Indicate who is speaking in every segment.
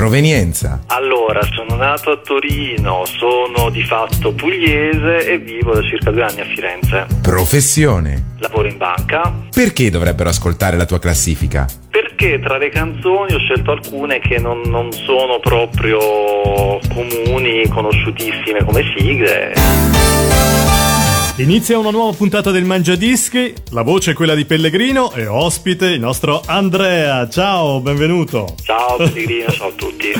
Speaker 1: Provenienza,
Speaker 2: Allora, sono nato a Torino, sono di fatto pugliese e vivo da circa due anni a Firenze.
Speaker 1: professione.
Speaker 2: Lavoro in banca
Speaker 1: Perché dovrebbero ascoltare la tua classifica?
Speaker 2: perché tra le canzoni ho scelto alcune che non, non sono proprio comuni, conosciutissime come sigle.
Speaker 3: Inizia una nuova puntata del Mangiadischi, la voce è quella di Pellegrino e ospite il nostro Andrea. Ciao, benvenuto.
Speaker 2: Ciao Pellegrino, ciao a tutti.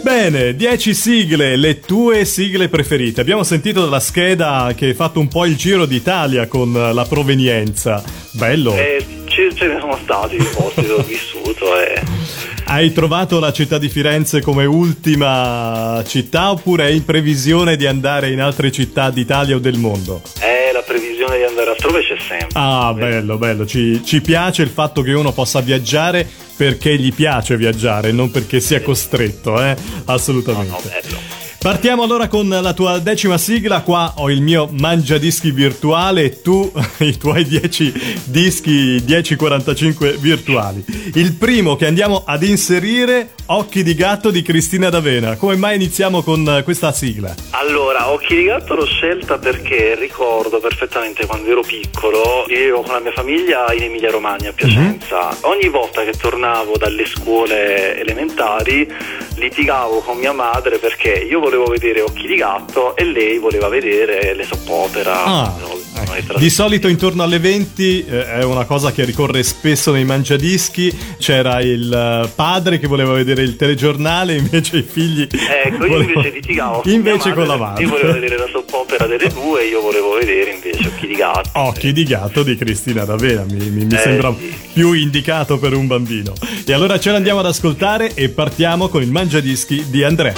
Speaker 3: Bene, 10 sigle, le tue sigle preferite. Abbiamo sentito dalla scheda che hai fatto un po' il giro d'Italia con la provenienza. Bello.
Speaker 2: Eh, ce, ce ne sono stati di posti dove ho vissuto e...
Speaker 3: Hai trovato la città di Firenze come ultima città oppure hai in previsione di andare in altre città d'Italia o del mondo?
Speaker 2: Eh, la previsione di andare altrove c'è sempre.
Speaker 3: Ah, bello, bello. Ci, ci piace il fatto che uno possa viaggiare perché gli piace viaggiare, non perché sia costretto, eh? Assolutamente.
Speaker 2: No, bello.
Speaker 3: Partiamo allora con la tua decima sigla. Qua ho il mio mangiadischi virtuale e tu i tuoi 10 dischi 1045 virtuali. Il primo che andiamo ad inserire, Occhi di gatto di Cristina D'Avena. Come mai iniziamo con questa sigla?
Speaker 2: Allora, Occhi di gatto l'ho scelta perché ricordo perfettamente quando ero piccolo, vivevo con la mia famiglia in Emilia Romagna a Piacenza. Ogni volta che tornavo dalle scuole elementari litigavo con mia madre perché io volevo vedere Occhi di gatto e lei voleva vedere le soppopera.
Speaker 3: Ah,
Speaker 2: no,
Speaker 3: ecco. Di solito intorno alle 20 eh, è una cosa che ricorre spesso nei mangiadischi. C'era il eh, padre che voleva vedere il telegiornale, invece i figli.
Speaker 2: Ecco, io
Speaker 3: volevano-
Speaker 2: invece litigavo
Speaker 3: Invece con la
Speaker 2: madre,
Speaker 3: madre.
Speaker 2: Io volevo vedere la soppopera delle due, io volevo vedere invece Occhi di gatto.
Speaker 3: Occhi di gatto di Cristina D'Avena, mi, mi- mi
Speaker 2: Eh,
Speaker 3: sembra
Speaker 2: sì.
Speaker 3: più indicato per un bambino. E allora ce l'andiamo ad ascoltare e partiamo con il mangiadischi di Andrea.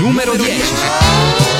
Speaker 4: Numero 10.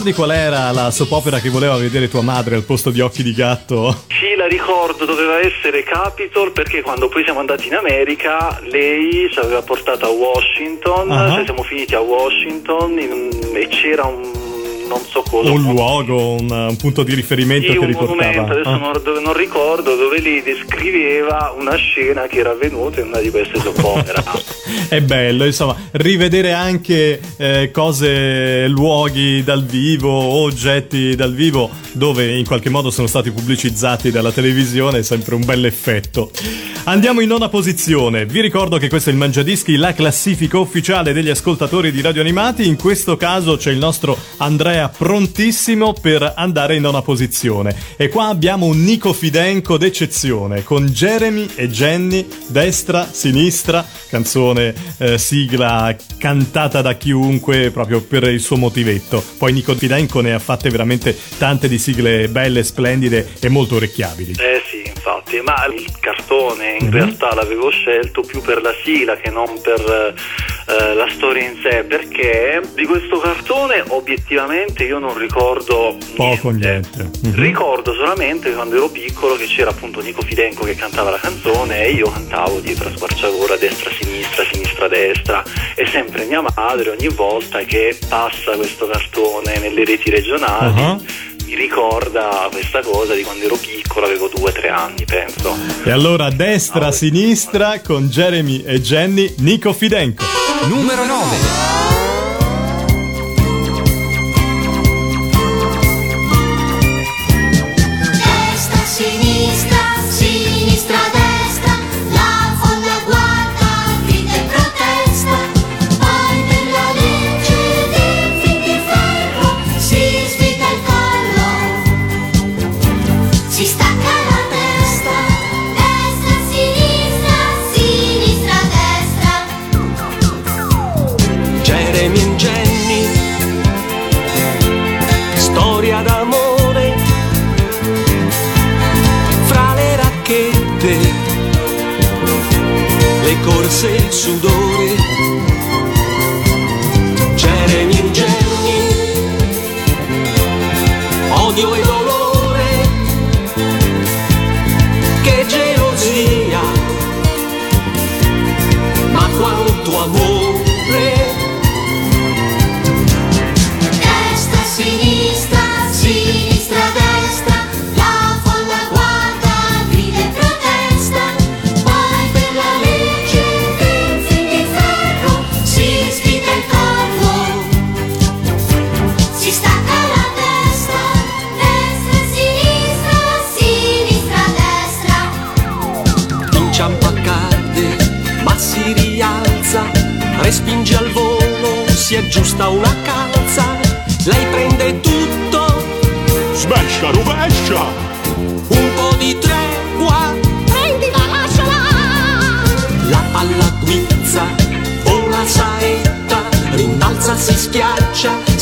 Speaker 3: Ricordi qual era la soap opera che voleva vedere tua madre al posto di Occhi di Gatto?
Speaker 2: Sì, la ricordo, doveva essere Capitol perché quando poi siamo andati in America lei ci aveva portato a Washington,
Speaker 3: Ah.
Speaker 2: cioè siamo finiti a Washington in- e c'era un non so cosa.
Speaker 3: Un luogo, un, un punto di riferimento
Speaker 2: Sì,
Speaker 3: che
Speaker 2: un
Speaker 3: riportava.
Speaker 2: monumento, adesso
Speaker 3: Ah.
Speaker 2: non, non ricordo, dove lei descriveva una scena che era avvenuta in una di queste soap opera.
Speaker 3: È bello, insomma, rivedere anche eh, cose, luoghi dal vivo, oggetti dal vivo, dove in qualche modo sono stati pubblicizzati dalla televisione, è sempre un bel effetto. Andiamo in nona posizione. Vi ricordo che questo è il Mangiadischi, la classifica ufficiale degli ascoltatori di Radio Animati. In questo caso c'è il nostro Andrea prontissimo per andare in nona posizione. E qua abbiamo un Nico Fidenco d'eccezione, con Jeremy e Jenny, destra, sinistra, canzone eh, sigla cantata da chiunque proprio per il suo motivetto. Poi Nico Fidenco ne ha fatte veramente tante di sigle belle, splendide e molto orecchiabili.
Speaker 2: Eh sì, infatti, ma il cartone in
Speaker 3: Mhm.
Speaker 2: realtà l'avevo scelto più per la sigla che non per eh, la storia in sé, perché di questo cartone obiettivamente io non ricordo
Speaker 3: Poco,
Speaker 2: niente.
Speaker 3: niente. Mhm.
Speaker 2: Ricordo solamente quando ero piccolo che c'era appunto Nico Fidenco che cantava la canzone e io cantavo dietro a squarciagora, destra, sinistra, sinistra, destra e sempre mia madre ogni volta che passa questo cartone nelle reti regionali
Speaker 3: Ah.
Speaker 2: Mi ricorda questa cosa di quando ero piccolo, avevo due o tre anni, penso.
Speaker 3: E allora destra, sinistra, con Jeremy e Jenny, Nico Fidenco.
Speaker 5: Numero 9.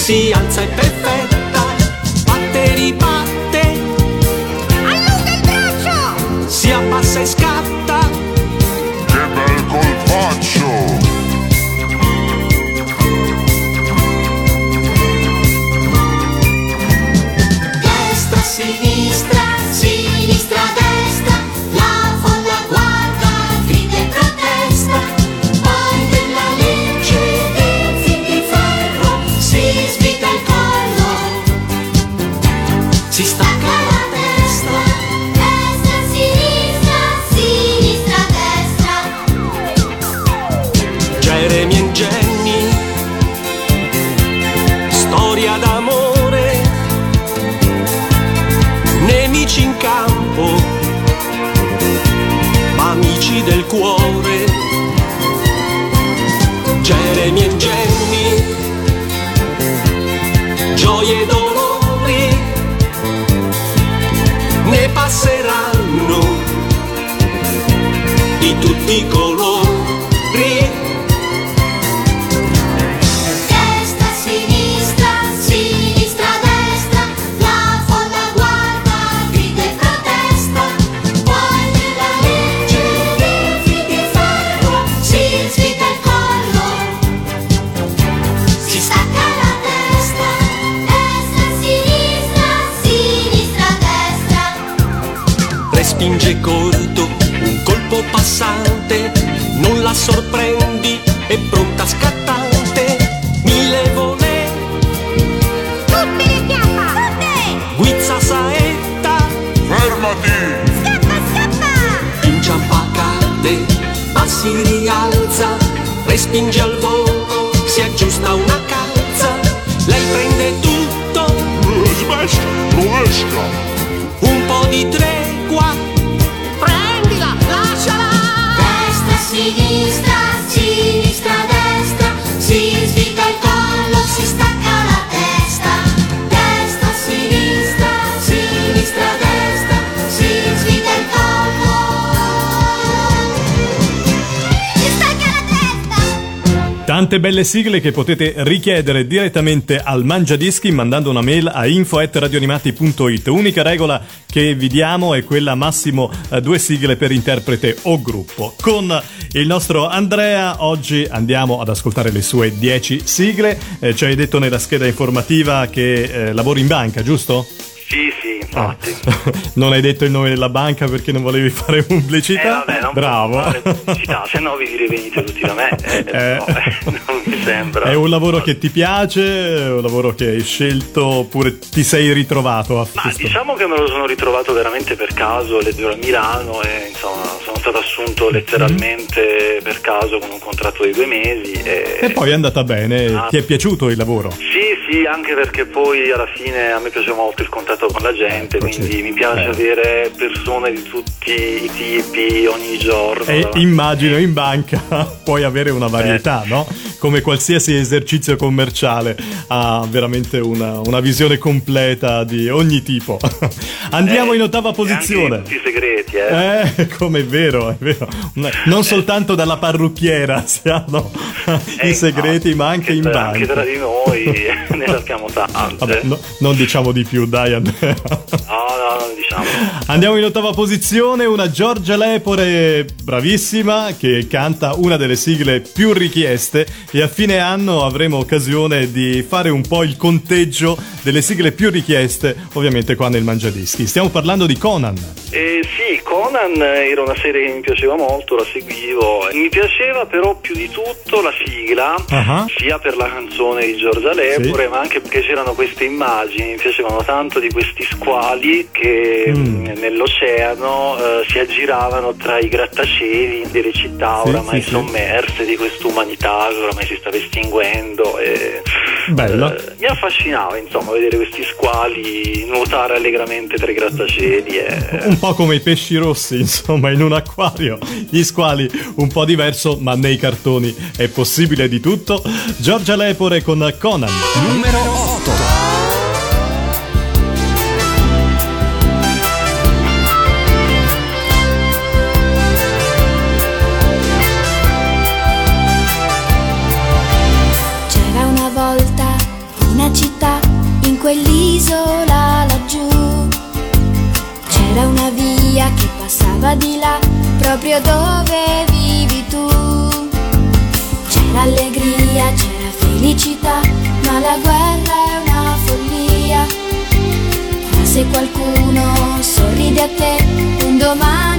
Speaker 4: sie allzeit perfekt. Respinge
Speaker 5: corto
Speaker 3: Tante belle sigle che potete richiedere direttamente al Mangiadischi mandando una mail a info@radioanimati.it. Unica regola che vi diamo è quella massimo eh, due sigle per interprete o gruppo. Con il nostro Andrea oggi andiamo ad ascoltare le sue 10 sigle. Eh, ci hai detto nella scheda informativa che eh, lavori in banca, giusto?
Speaker 2: Sì, sì, infatti.
Speaker 3: non hai detto il nome della banca perché non volevi fare
Speaker 2: Eh,
Speaker 3: pubblicità?
Speaker 2: vabbè, non
Speaker 3: Bravo.
Speaker 2: fare pubblicità, se no vi direi venite tutti da me. Eh,
Speaker 3: Eh.
Speaker 2: no, eh, non mi sembra.
Speaker 3: È un lavoro che ti piace? È un lavoro che hai scelto oppure ti sei ritrovato a
Speaker 2: Ma
Speaker 3: questo?
Speaker 2: diciamo che me lo sono ritrovato veramente per caso, leggevo a Milano e insomma sono stato assunto letteralmente per caso con un contratto di due mesi. E,
Speaker 3: E poi è andata bene,
Speaker 2: Ah.
Speaker 3: ti è piaciuto il lavoro?
Speaker 2: Sì, sì, anche perché poi alla fine a me piace molto il contatto con la gente,
Speaker 3: Ecco,
Speaker 2: quindi
Speaker 3: sì.
Speaker 2: mi piace
Speaker 3: Eh.
Speaker 2: avere persone di tutti i tipi ogni giorno.
Speaker 3: E immagino in banca puoi avere una varietà,
Speaker 2: Eh.
Speaker 3: no? Come qualsiasi esercizio commerciale ha veramente una, una visione completa di ogni tipo. Andiamo
Speaker 2: Eh,
Speaker 3: in ottava posizione.
Speaker 2: Tutti i segreti, eh.
Speaker 3: Eh, come è vero, è vero. Non soltanto dalla parrucchiera si hanno
Speaker 2: Eh,
Speaker 3: i segreti,
Speaker 2: no,
Speaker 3: ma anche in
Speaker 2: tra- Anche tra
Speaker 3: banca.
Speaker 2: di noi ne sappiamo tante.
Speaker 3: Vabbè, no- non diciamo di più, dai Andrea.
Speaker 2: No, no, non diciamo.
Speaker 3: Andiamo in ottava posizione, una Giorgia Lepore bravissima che canta una delle sigle più richieste e a fine anno avremo occasione di fare un po' il conteggio delle sigle più richieste, ovviamente qua nel Mangiadischi. Stiamo parlando di Conan.
Speaker 2: Eh, sì, Conan era una serie che mi piaceva molto, la seguivo. Mi piaceva però più di tutto la sigla,
Speaker 3: Ah.
Speaker 2: sia per la canzone di Giorgia Lepore,
Speaker 3: Sì.
Speaker 2: ma anche perché c'erano queste immagini, mi piacevano tanto di questi squali che
Speaker 3: Mm.
Speaker 2: mh, nell'oceano eh, si aggiravano tra i grattacieli delle città
Speaker 3: Sì,
Speaker 2: oramai
Speaker 3: sì,
Speaker 2: sommerse di quest'umanità che oramai si stava estinguendo. E,
Speaker 3: Bella.
Speaker 2: eh, mi affascinava insomma vedere questi squali nuotare allegramente tra i grattacieli. E...
Speaker 3: Un po' come i pesci rossi, insomma, in un acquario. Gli squali un po' diverso, ma nei cartoni è possibile di tutto. Giorgia Lepore con Conan.
Speaker 6: Numero 8.
Speaker 7: Qualcuno sorride a te, un domani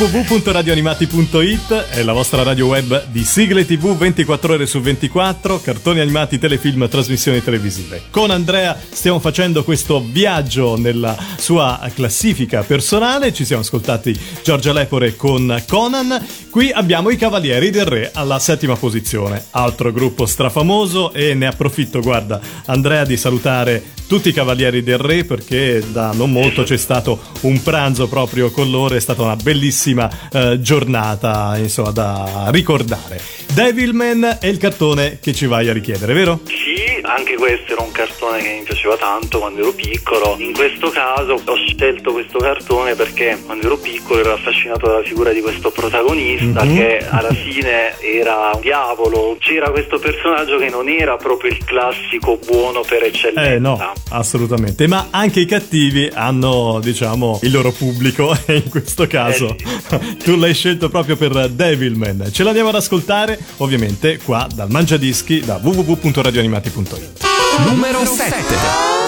Speaker 3: www.radioanimati.it è la vostra radio web di sigle tv 24 ore su 24, cartoni animati, telefilm, trasmissioni televisive. Con Andrea stiamo facendo questo viaggio nella sua classifica personale, ci siamo ascoltati Giorgia Lepore con Conan, qui abbiamo i Cavalieri del Re alla settima posizione, altro gruppo strafamoso e ne approfitto, guarda Andrea, di salutare tutti i Cavalieri del Re perché da non molto c'è stato un pranzo proprio con loro, è stata una bellissima eh, giornata insomma da ricordare. Devilman è il cartone che ci vai a richiedere, vero?
Speaker 2: Sì, anche questo era un cartone che mi piaceva tanto quando ero piccolo. In questo caso ho scelto questo cartone perché quando ero piccolo ero affascinato dalla figura di questo protagonista
Speaker 3: Mhm.
Speaker 2: che alla fine era un diavolo. C'era questo personaggio che non era proprio il classico buono per eccellenza.
Speaker 3: Eh no, assolutamente, ma anche i cattivi hanno, diciamo, il loro pubblico e in questo caso tu l'hai scelto proprio per Devilman. Ce l'andiamo ad ascoltare, ovviamente, qua dal Mangiadischi da www.radioanimati.it.
Speaker 8: Numero 7.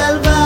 Speaker 9: salvar.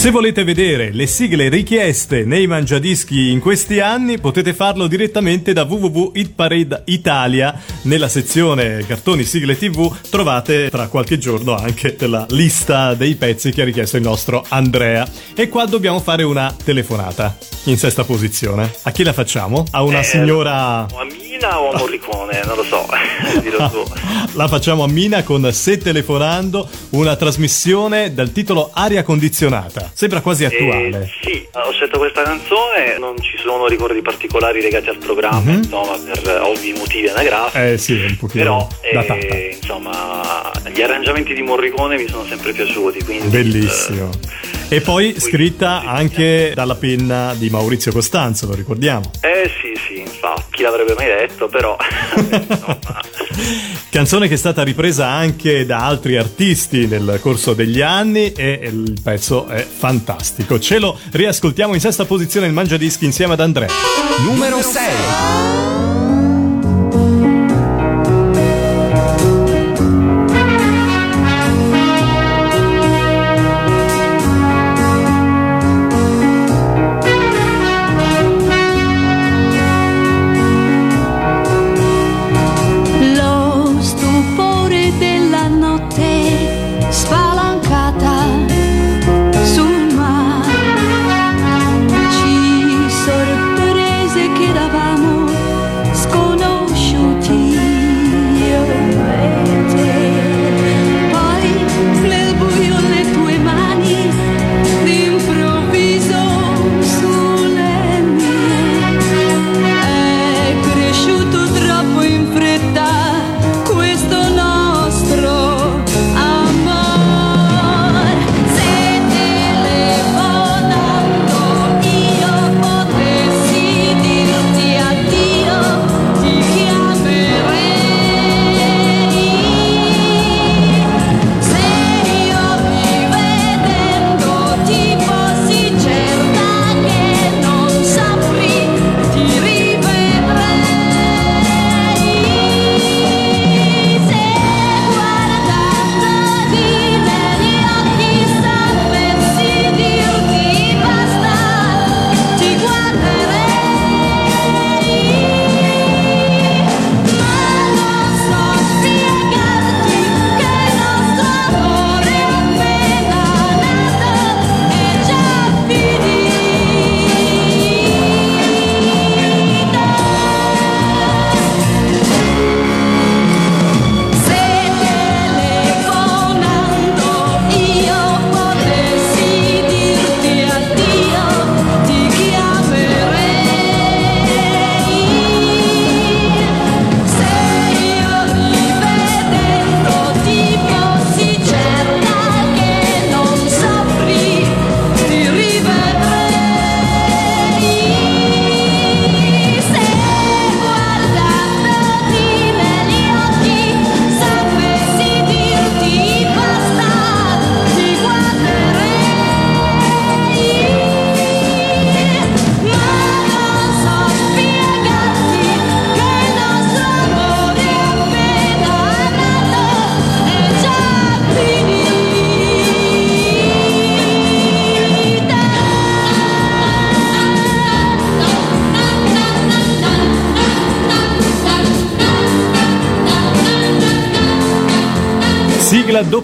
Speaker 9: Se
Speaker 3: volete vedere le sigle richieste nei mangiadischi in questi anni, potete farlo direttamente da www.hitparade Italia. Nella sezione cartoni sigle TV trovate tra qualche giorno anche la lista dei pezzi che ha richiesto il nostro Andrea. E qua dobbiamo fare una telefonata in sesta posizione. A chi la facciamo? A una
Speaker 2: Eh,
Speaker 3: signora.
Speaker 2: O a Mina o a Morricone, non lo so.
Speaker 3: La facciamo a Mina con Se telefonando, una trasmissione dal titolo Aria condizionata. Sembra quasi attuale.
Speaker 2: Eh, sì, ho scelto questa canzone, non ci sono ricordi particolari legati al programma, insomma, per eh, ovvi motivi anagrafici.
Speaker 3: Eh sì, un pochino
Speaker 2: Però, eh, insomma, gli arrangiamenti di Morricone mi sono sempre piaciuti, quindi...
Speaker 3: Bellissimo.
Speaker 2: eh,
Speaker 3: E poi scritta anche dalla penna di Maurizio Costanzo, lo ricordiamo.
Speaker 2: Eh sì, sì, infatti, chi l'avrebbe mai detto, però...
Speaker 3: Canzone che è stata ripresa anche da altri artisti nel corso degli anni e il pezzo è fantastico. Ce lo riascoltiamo in sesta posizione il Mangiadischi insieme ad Andrea.
Speaker 10: Numero 6.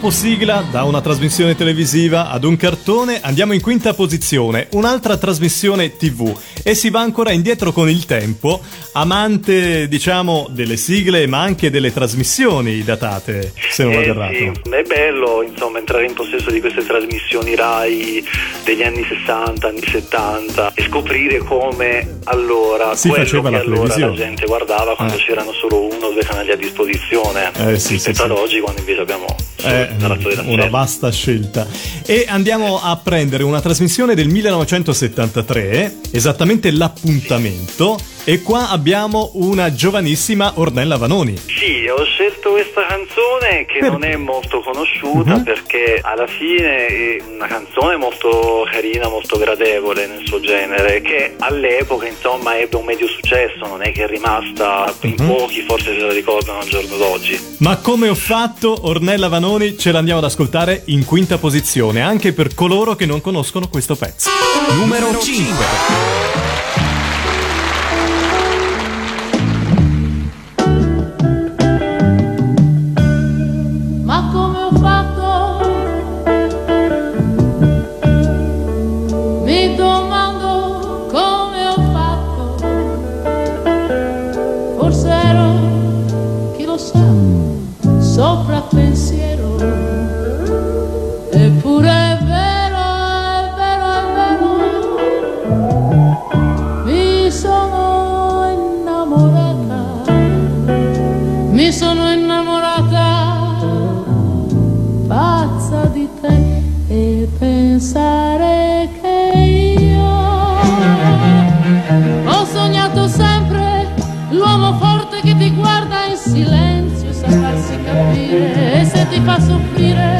Speaker 3: Dopo sigla, da una trasmissione televisiva ad un cartone, andiamo in quinta posizione, un'altra trasmissione TV e si va ancora indietro con il tempo, amante diciamo delle sigle ma anche delle trasmissioni datate, se non vado
Speaker 2: Eh,
Speaker 3: errato.
Speaker 2: sì, è bello insomma entrare in possesso di queste trasmissioni Rai degli anni 60, anni 70 e scoprire come allora
Speaker 3: Si faceva la
Speaker 2: allora la
Speaker 3: televisione.
Speaker 2: gente guardava quando
Speaker 3: Eh.
Speaker 2: c'erano solo uno o due canali a disposizione
Speaker 3: Eh, sì,
Speaker 2: rispetto
Speaker 3: sì,
Speaker 2: ad
Speaker 3: sì.
Speaker 2: oggi quando invece abbiamo
Speaker 3: Eh, una vasta scelta. E andiamo a prendere una trasmissione del 1973, esattamente l'appuntamento, E qua abbiamo una giovanissima Ornella Vanoni.
Speaker 2: Sì, ho scelto questa canzone che
Speaker 3: Per-
Speaker 2: non è molto conosciuta
Speaker 3: Mhm.
Speaker 2: perché alla fine è una canzone molto carina, molto gradevole nel suo genere, che all'epoca insomma ebbe un medio successo, non è che è rimasta, in
Speaker 3: Mhm.
Speaker 2: pochi forse se la ricordano al giorno d'oggi.
Speaker 3: Ma come ho fatto, Ornella Vanoni ce l'andiamo ad ascoltare in quinta posizione, anche per coloro che non conoscono questo pezzo.
Speaker 10: Numero 5.
Speaker 11: Farsi capire. Se ti fa soffrire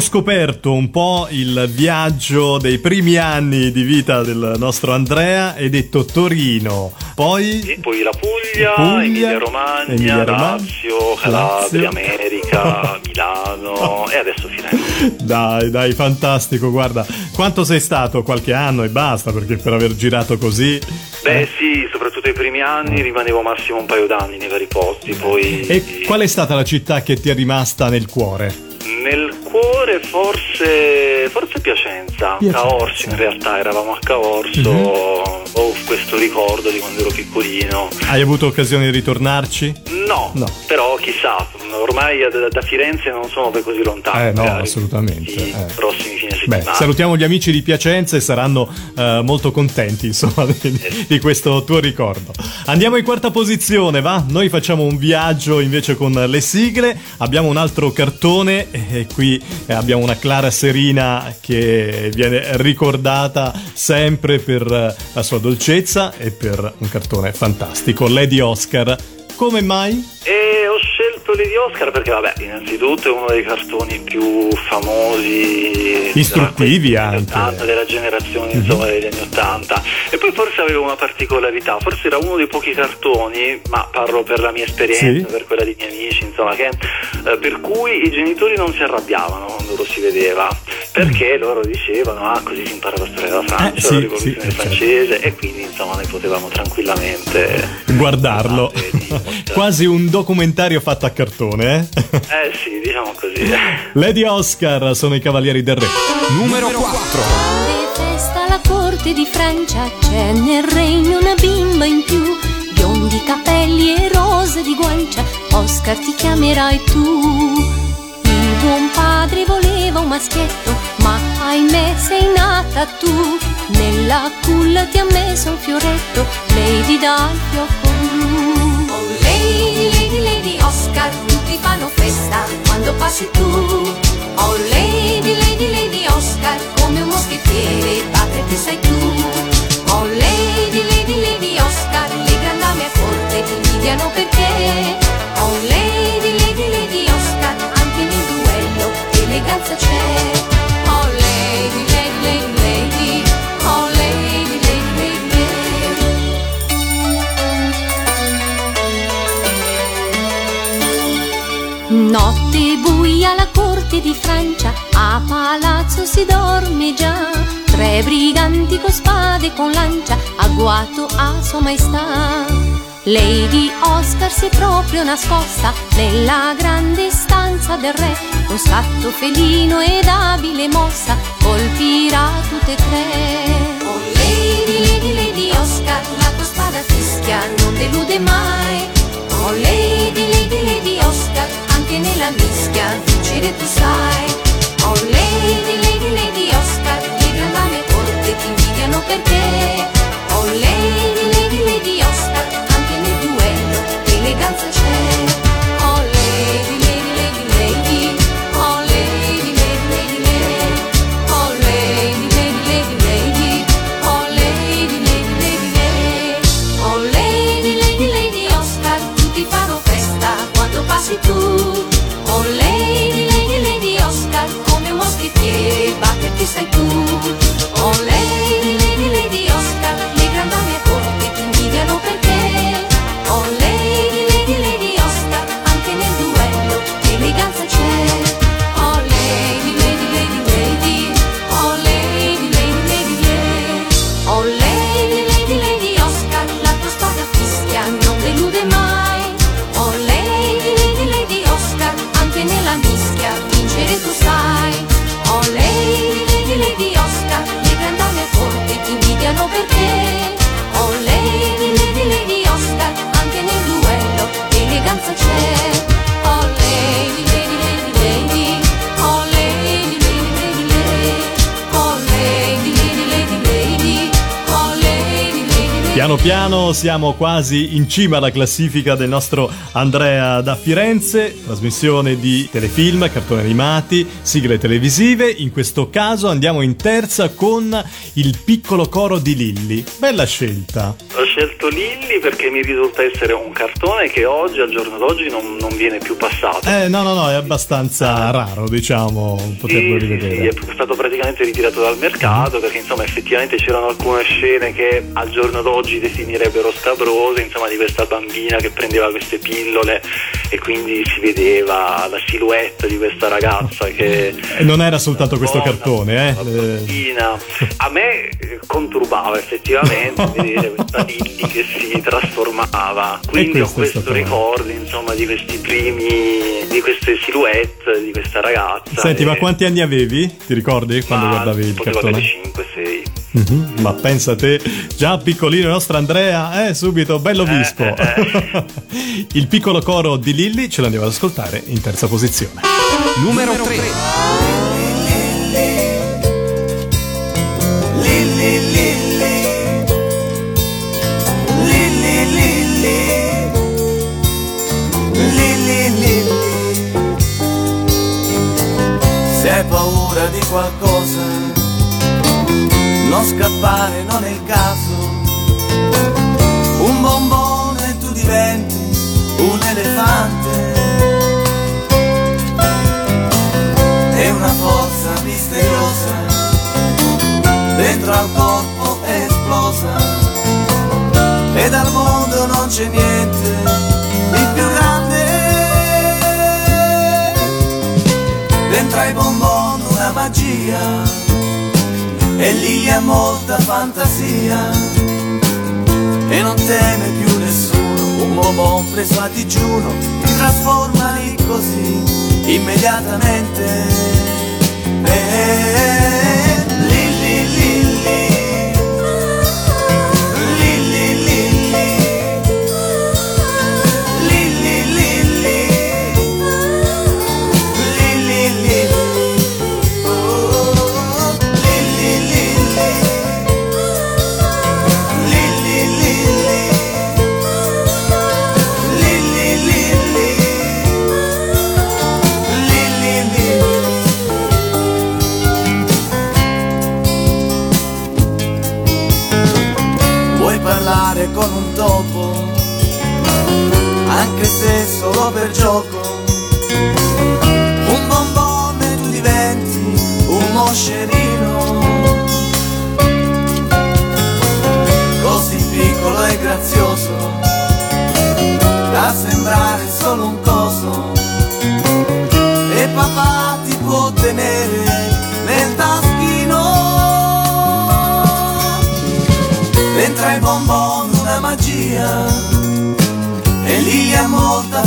Speaker 3: Abbiamo scoperto un po' il viaggio dei primi anni di vita del nostro Andrea e detto Torino, poi
Speaker 2: E poi la Puglia,
Speaker 3: Puglia,
Speaker 2: Emilia Romagna,
Speaker 3: Emilia-Romagna,
Speaker 2: Lazio, Calabria. America, Milano e adesso Firenze.
Speaker 3: Dai, dai, fantastico, guarda, quanto sei stato? Qualche anno e basta, perché per aver girato così...
Speaker 2: Beh sì, soprattutto i primi anni rimanevo massimo un paio d'anni nei vari posti, poi
Speaker 3: E qual è stata la città che ti è rimasta nel cuore?
Speaker 2: Forse, forse Piacenza,
Speaker 3: Piacenza.
Speaker 2: Caorso in realtà, eravamo a Caorso,
Speaker 3: Mhm.
Speaker 2: ho questo ricordo di quando ero piccolino.
Speaker 3: Hai avuto occasione di ritornarci?
Speaker 2: No,
Speaker 3: No.
Speaker 2: però chissà, ormai da, da Firenze non sono poi così lontano.
Speaker 3: Eh no, assolutamente.
Speaker 2: i
Speaker 3: eh.
Speaker 2: prossimi fine
Speaker 3: Beh,
Speaker 2: settimana.
Speaker 3: salutiamo gli amici di Piacenza e saranno eh, molto contenti, insomma, di, di questo tuo ricordo. Andiamo in quarta posizione, va? Noi facciamo un viaggio invece con le sigle. Abbiamo un altro cartone e qui eh, abbiamo una Clara Serina che viene ricordata sempre per eh, la sua dolcezza e per un cartone fantastico, Lady Oscar. Come mai?
Speaker 2: E scelto Lady Oscar perché, vabbè, innanzitutto è uno dei cartoni più famosi.
Speaker 3: Istruttivi
Speaker 2: della,
Speaker 3: anche.
Speaker 2: 80, della generazione insomma, degli anni 80. E poi forse aveva una particolarità, forse era uno dei pochi cartoni, ma parlo per la mia esperienza,
Speaker 3: Sì.
Speaker 2: per quella di miei amici, insomma, che, eh, per cui i genitori non si arrabbiavano quando lo si vedeva, perché loro dicevano, ah, così si impara la storia della Francia,
Speaker 3: Eh, sì,
Speaker 2: la rivoluzione
Speaker 3: sì, certo.
Speaker 2: francese, e quindi insomma noi potevamo tranquillamente
Speaker 3: Guardarlo. Quasi un documentario fatto a cartone, eh?
Speaker 2: Eh sì, diciamo così.
Speaker 3: Lady Oscar sono i cavalieri del re.
Speaker 10: Numero 4.
Speaker 12: Grande festa alla corte di Francia, c'è nel regno una bimba in più, biondi capelli e rose di guancia, Oscar ti chiamerai tu. Il buon padre voleva un maschietto, ma ahimè sei nata tu. Nella culla ti ha messo un fioretto, Lady dal fiocco fanno festa quando passi tu. Oh Lady, Lady, Lady Oscar, come un moschettiere, padre che sei tu. Oh Lady, Lady, Lady Oscar, le grandi dame a corte ti invidiano perché. Oh Lady, Lady, Lady Oscar, anche nel duello eleganza c'è. Notte buia alla corte di Francia, a palazzo si dorme già. Tre briganti con spade e con lancia, agguato a sua maestà. Lady Oscar si è proprio nascosta nella grande stanza del re, con scatto felino ed abile mossa, colpirà tutte e tre. Oh Lady, Lady, Lady Oscar, la tua spada fischia, non delude mai. Oh Lady, Lady, Lady Oscar, anche nella mischia vincere tu sai. Oh Lady, Lady, Lady Oscar, le grandame corte ti invidiano perché. Oh Lady, Lady, Lady Oscar, anche nel duello eleganza c'è.
Speaker 3: Siamo quasi in cima alla classifica del nostro Andrea da Firenze, trasmissione di telefilm, cartoni animati, sigle televisive. In questo caso andiamo in terza con il piccolo coro di Lilli. Bella scelta.
Speaker 2: Ho scelto Lilli perché mi risulta essere un cartone che oggi, al giorno d'oggi, non, non viene più passato.
Speaker 3: Eh, no, no, no, è abbastanza raro, diciamo, poterlo
Speaker 2: Sì,
Speaker 3: rivedere.
Speaker 2: sì, è stato praticamente ritirato dal mercato perché insomma effettivamente c'erano alcune scene che al giorno d'oggi definirebbero scabrose, insomma di questa bambina che prendeva queste pillole e quindi si vedeva la silhouette di questa ragazza che
Speaker 3: E non era soltanto questo
Speaker 2: Donna,
Speaker 3: cartone, eh. Eh,
Speaker 2: bambina. A me eh, conturbava effettivamente vedere questa Lilli che si trasformava. Quindi ho
Speaker 3: questo
Speaker 2: ricordo insomma di questi primi, di queste silhouette di questa ragazza.
Speaker 3: Senti,
Speaker 2: e-
Speaker 3: ma quanti anni avevi? Ti ricordi quando guardavi il cartone?
Speaker 2: avere 5-6.
Speaker 3: Mhm, Ma pensa te, già piccolino il nostro Andrea, eh, subito, bello vispo.
Speaker 2: eh,
Speaker 3: il piccolo coro di Lilli ce l'andiamo ad ascoltare in terza posizione.
Speaker 10: Numero 3.
Speaker 13: Se hai paura di qualcosa, non scappare non è il caso. Un bombone tu diventi un elefante. È una forza misteriosa, dentro al corpo è esplosa. E dal mondo non c'è niente di più grande. Dentro ai bomboni una magia e lì ha molta fantasia. E non teme più nessuno. Un uomo preso a digiuno ti trasforma lì così immediatamente solo per gioco. Un bombone tu diventi un moscerino. Così piccolo e grazioso da sembrare solo un coso. E papà ti può tenere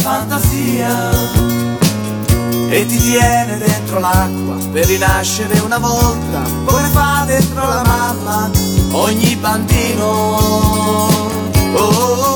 Speaker 13: fantasia E ti tiene dentro l'acqua Per rinascere una volta Come fa dentro la mamma Ogni bambino Oh, oh, oh.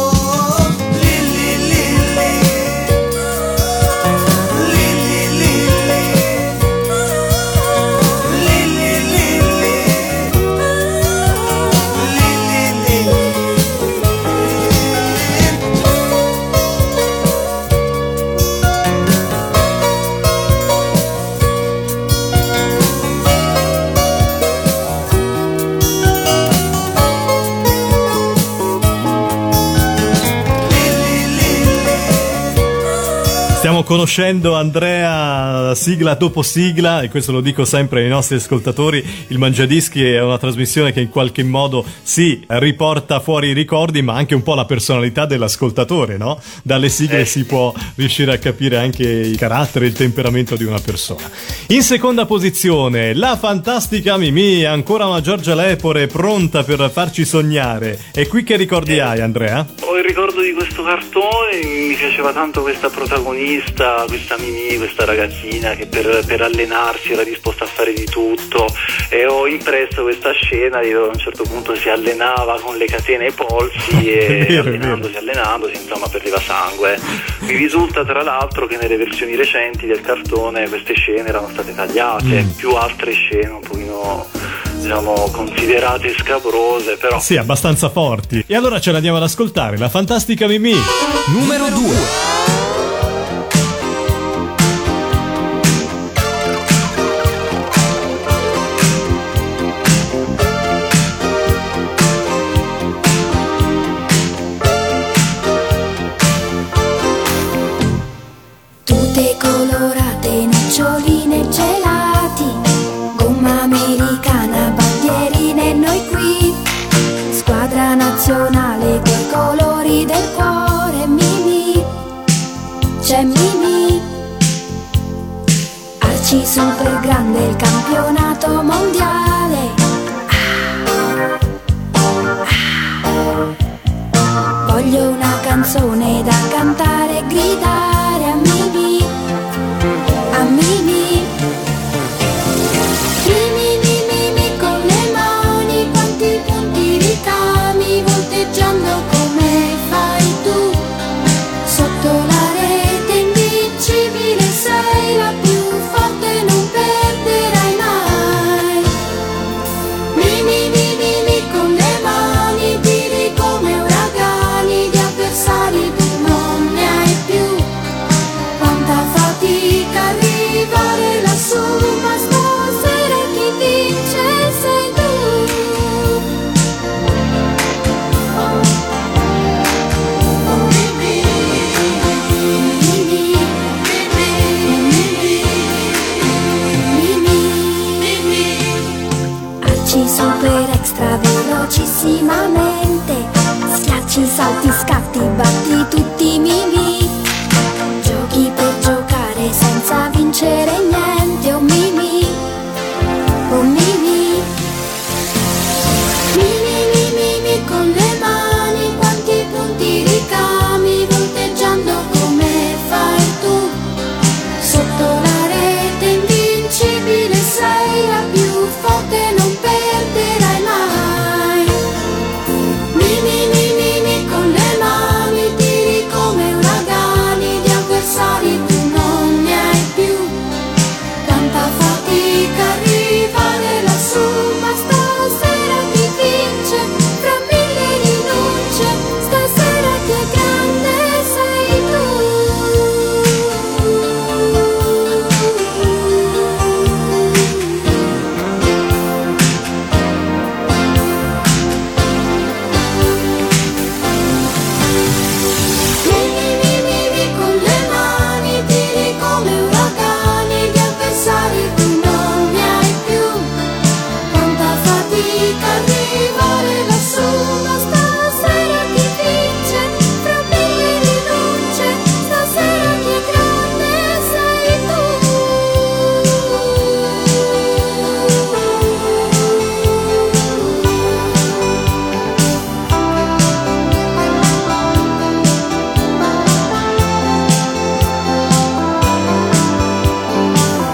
Speaker 3: Conoscendo Andrea sigla dopo sigla e questo lo dico sempre ai nostri ascoltatori, il Mangiadischi è una trasmissione che in qualche modo si riporta fuori i ricordi ma anche un po' la personalità dell'ascoltatore, no? Dalle sigle si può riuscire a capire anche il carattere, il temperamento di una persona. In seconda posizione, la fantastica Mimì, ancora una Giorgia Lepore pronta per farci sognare. E qui che ricordi hai Andrea?
Speaker 2: Ho il ricordo di questo cartone, mi piaceva tanto questa protagonista, questa Mimì, questa ragazzina che per, per allenarsi era disposta a fare di tutto e ho impresso questa scena di dove a un certo punto si allenava con le catene ai polsi e
Speaker 3: vero,
Speaker 2: allenandosi, allenandosi, insomma perdeva sangue. Mi risulta tra l'altro che nelle versioni recenti del cartone queste scene erano state tagliate,
Speaker 3: Mm.
Speaker 2: più altre scene un pochino diciamo considerate scabrose, però
Speaker 3: Sì, abbastanza forti. E allora ce l'andiamo ad ascoltare, la fantastica Mimì.
Speaker 10: Numero 2.
Speaker 12: Super
Speaker 4: extra velocissimamente. Schiacci, salti, scatti, batti tutti i mimi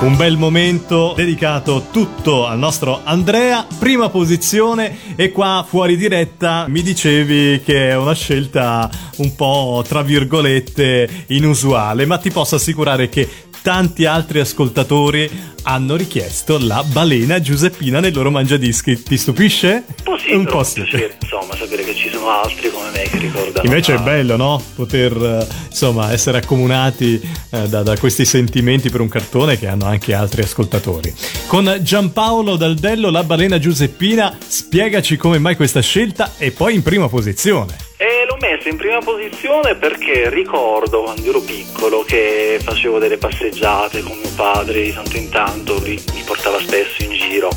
Speaker 3: Un bel momento dedicato tutto al nostro Andrea, prima posizione e qua fuori diretta mi dicevi che è una scelta un po' tra virgolette inusuale, ma ti posso assicurare che tanti altri ascoltatori hanno richiesto la balena Giuseppina nel loro mangiadischi. Ti stupisce?
Speaker 2: Un po' sì,
Speaker 3: Un po' sì.
Speaker 2: insomma, sapere che ci sono altri come me che ricordano.
Speaker 3: Invece è bello, no? Poter eh, insomma essere accomunati eh, da, da questi sentimenti per un cartone che hanno anche altri ascoltatori. Con Giampaolo Daldello, la balena Giuseppina, spiegaci come mai questa scelta e poi in prima posizione.
Speaker 2: Messa in prima posizione perché ricordo quando ero piccolo che facevo delle passeggiate con mio padre di tanto in tanto, lui mi portava spesso in giro.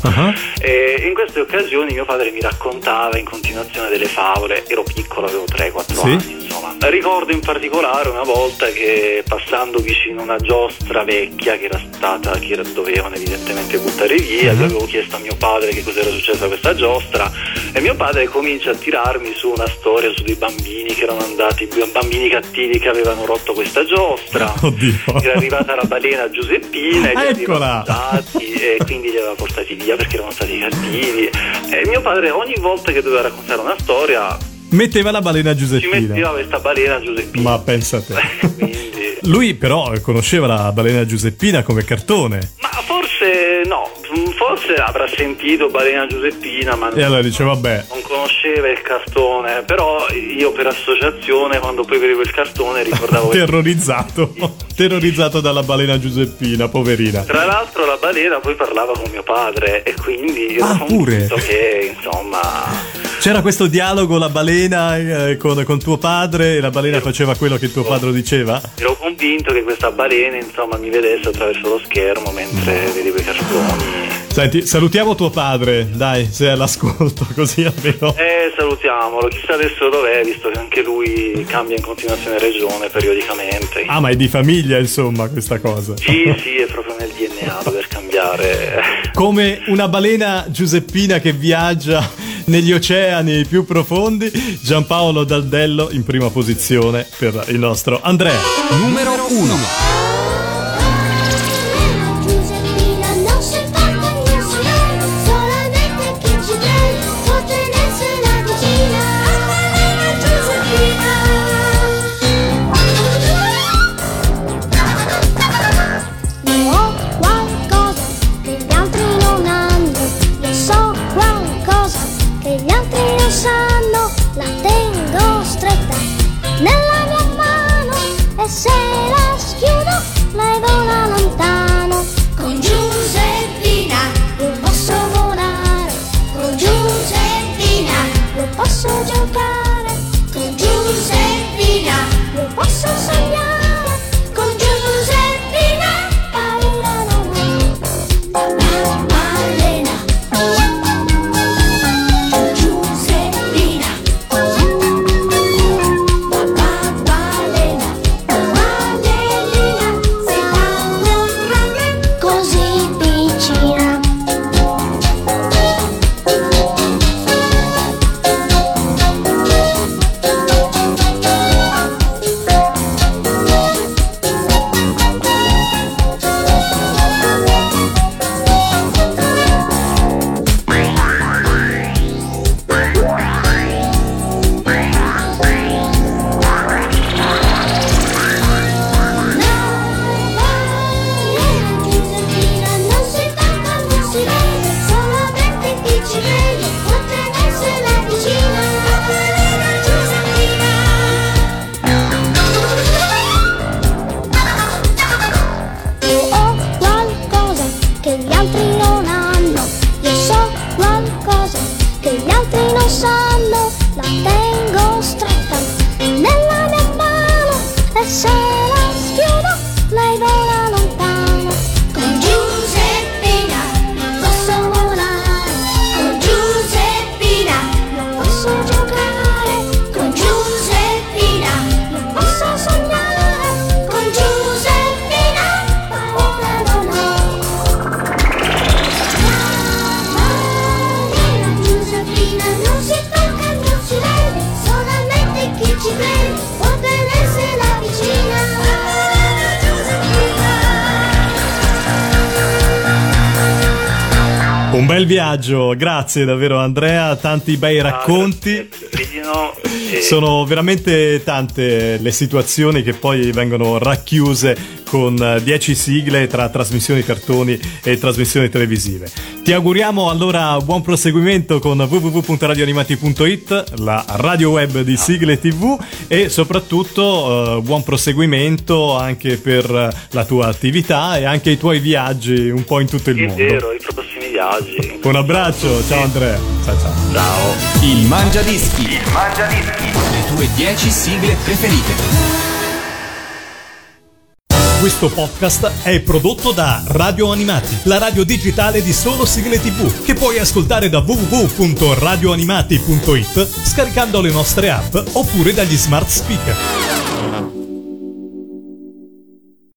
Speaker 2: E in queste occasioni mio padre mi raccontava in continuazione delle favole, ero piccolo, avevo 3-4
Speaker 3: Sì.
Speaker 2: anni, insomma. Ricordo in particolare una volta che passando vicino a una giostra vecchia che era stata, che era- dovevano evidentemente buttare via, io avevo chiesto a mio padre che cos'era successo a questa giostra e mio padre comincia a tirarmi su una storia su dei bambini che erano andati, bambini cattivi che avevano rotto questa giostra.
Speaker 3: Oddio.
Speaker 2: Era arrivata la balena Giuseppina e li aveva mangiati e quindi li aveva portati via perché erano stati cattivi. E mio padre ogni volta che doveva raccontare una storia
Speaker 3: Metteva la balena
Speaker 2: ci
Speaker 3: Giuseppina.
Speaker 2: metteva questa balena Giuseppina.
Speaker 3: Ma pensa a te. Lui però conosceva la balena Giuseppina come cartone.
Speaker 2: Ma forse no, forse avrà sentito Balena Giuseppina, ma
Speaker 3: E allora dice, vabbè,
Speaker 2: non conosceva il cartone, però io per associazione quando poi vedevo il cartone ricordavo
Speaker 3: terrorizzato. terrorizzato dalla balena Giuseppina, poverina.
Speaker 2: tra l'altro la balena poi parlava con mio padre e quindi ero
Speaker 3: Ah, pure?
Speaker 2: che insomma
Speaker 3: C'era questo dialogo, la balena eh, con, con tuo padre e la balena faceva quello che tuo padre diceva?
Speaker 2: ero convinto che questa balena insomma mi vedesse attraverso lo schermo mentre vedevo i cartoni.
Speaker 3: Senti, salutiamo tuo padre, dai, se è all'ascolto, così almeno.
Speaker 2: Eh, salutiamolo, chissà adesso dov'è, visto che anche lui cambia in continuazione regione periodicamente.
Speaker 3: Ah, ma è di famiglia, insomma, questa cosa.
Speaker 2: Sì, sì, è proprio nel DNA dover cambiare.
Speaker 3: Come una balena giuseppina che viaggia negli oceani più profondi, Giampaolo Daldello in prima posizione per il nostro Andrea.
Speaker 6: Numero 1.
Speaker 4: Tengo stretta nella mia mano
Speaker 3: viaggio, grazie davvero Andrea, tanti bei racconti.
Speaker 2: Pino, e-
Speaker 3: Sono veramente tante le situazioni che poi vengono racchiuse con eh, 10 sigle tra trasmissioni cartoni e trasmissioni televisive. Ti auguriamo allora buon proseguimento con www.radioanimati.it, la radio web di sigle tv e soprattutto eh, buon proseguimento anche per eh, la tua attività e anche i tuoi viaggi un po' in tutto il
Speaker 2: È
Speaker 3: mondo.
Speaker 2: vero, i prossimi viaggi.
Speaker 3: Un abbraccio, ciao Andrea. Ciao ciao.
Speaker 2: Ciao.
Speaker 10: Il Mangia Dischi. Il Mangia Dischi. Le tue 10 sigle preferite.
Speaker 3: Questo podcast è prodotto da Radio Animati, la radio digitale di solo sigle tv, che puoi ascoltare da www.radioanimati.it scaricando le nostre app oppure dagli smart speaker.